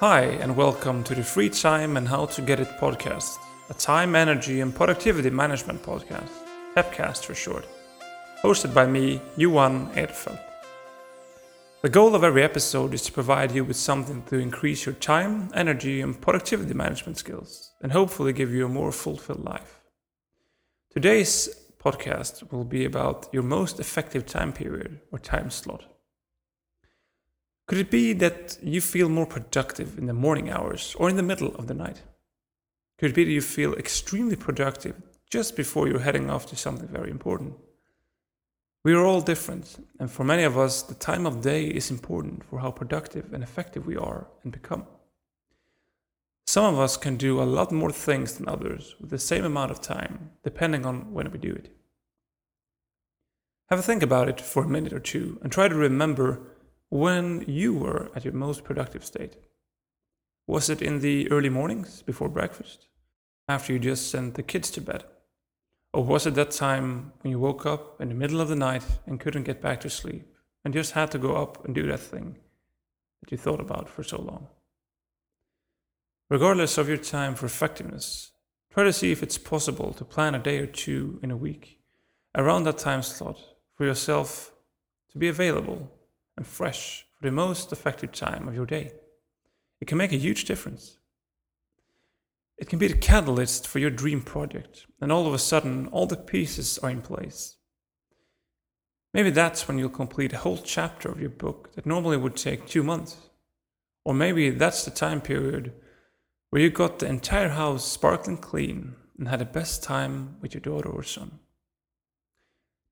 Hi, and welcome to the Free Time and How to Get It podcast, a time, energy, and productivity management podcast, PEPcast for short, hosted by me, Johan Edfeldt. The goal of every episode is to provide you with something to increase your time, energy, and productivity management skills, and hopefully give you a more fulfilled life. Today's podcast will be about your most effective time period or time slot. Could it be that you feel more productive in the morning hours or in the middle of the night? Could it be that you feel extremely productive just before you're heading off to something very important? We are all different, and for many of us, the time of day is important for how productive and effective we are and become. Some of us can do a lot more things than others with the same amount of time, depending on when we do it. Have a think about it for a minute or two and try to remember when you were at your most productive state. Was it in the early mornings before breakfast, after you just sent the kids to bed? Or was it that time when you woke up in the middle of the night and couldn't get back to sleep and just had to go up and do that thing that you thought about for so long? Regardless of your time for effectiveness, try to see if it's possible to plan a day or two in a week around that time slot for yourself to be available and fresh for the most effective time of your day. It can make a huge difference. It can be the catalyst for your dream project, and all of a sudden, all the pieces are in place. Maybe that's when you'll complete a whole chapter of your book that normally would take two months. Or maybe that's the time period where you got the entire house sparkling clean and had the best time with your daughter or son.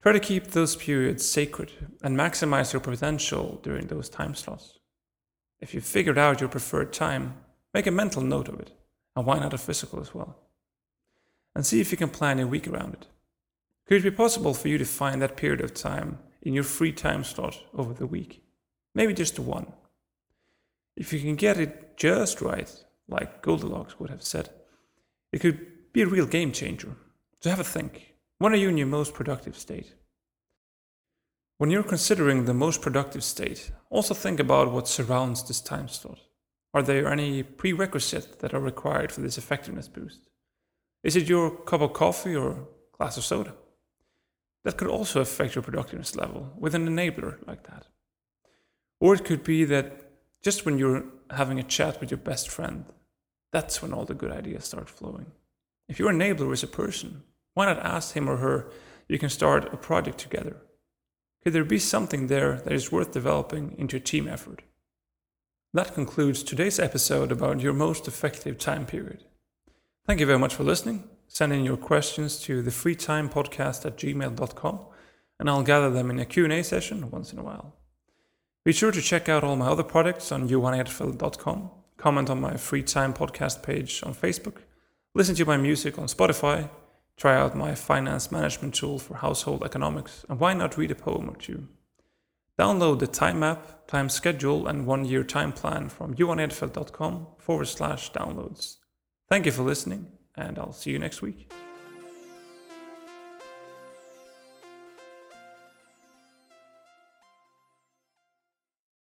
Try to keep those periods sacred and maximize your potential during those time slots. If you've figured out your preferred time, make a mental note of it, and why not a physical as well? And see if you can plan a week around it. Could it be possible for you to find that period of time in your free time slot over the week? Maybe just one. If you can get it just right, like Goldilocks would have said, it could be a real game changer. So have a think. When are you in your most productive state? When you're considering the most productive state, also think about what surrounds this time slot. Are there any prerequisites that are required for this effectiveness boost? Is it your cup of coffee or glass of soda? That could also affect your productiveness level with an enabler like that. Or it could be that just when you're having a chat with your best friend, that's when all the good ideas start flowing. If your enabler is a person, why not ask him or her you can start a project together? Could there be something there that is worth developing into a team effort? That concludes today's episode about your most effective time period. Thank you very much for listening. Send in your questions to the freetimepodcast at gmail.com and I'll gather them in a Q&A session once in a while. Be sure to check out all my other products on johanedfeldt.com, comment on my free time podcast page on Facebook, listen to my music on Spotify, Try out my finance management tool for household economics, and why not read a poem or two? Download the time map, time schedule, and one year time plan from johanedfeldt.com forward slash downloads. Thank you for listening, and I'll see you next week.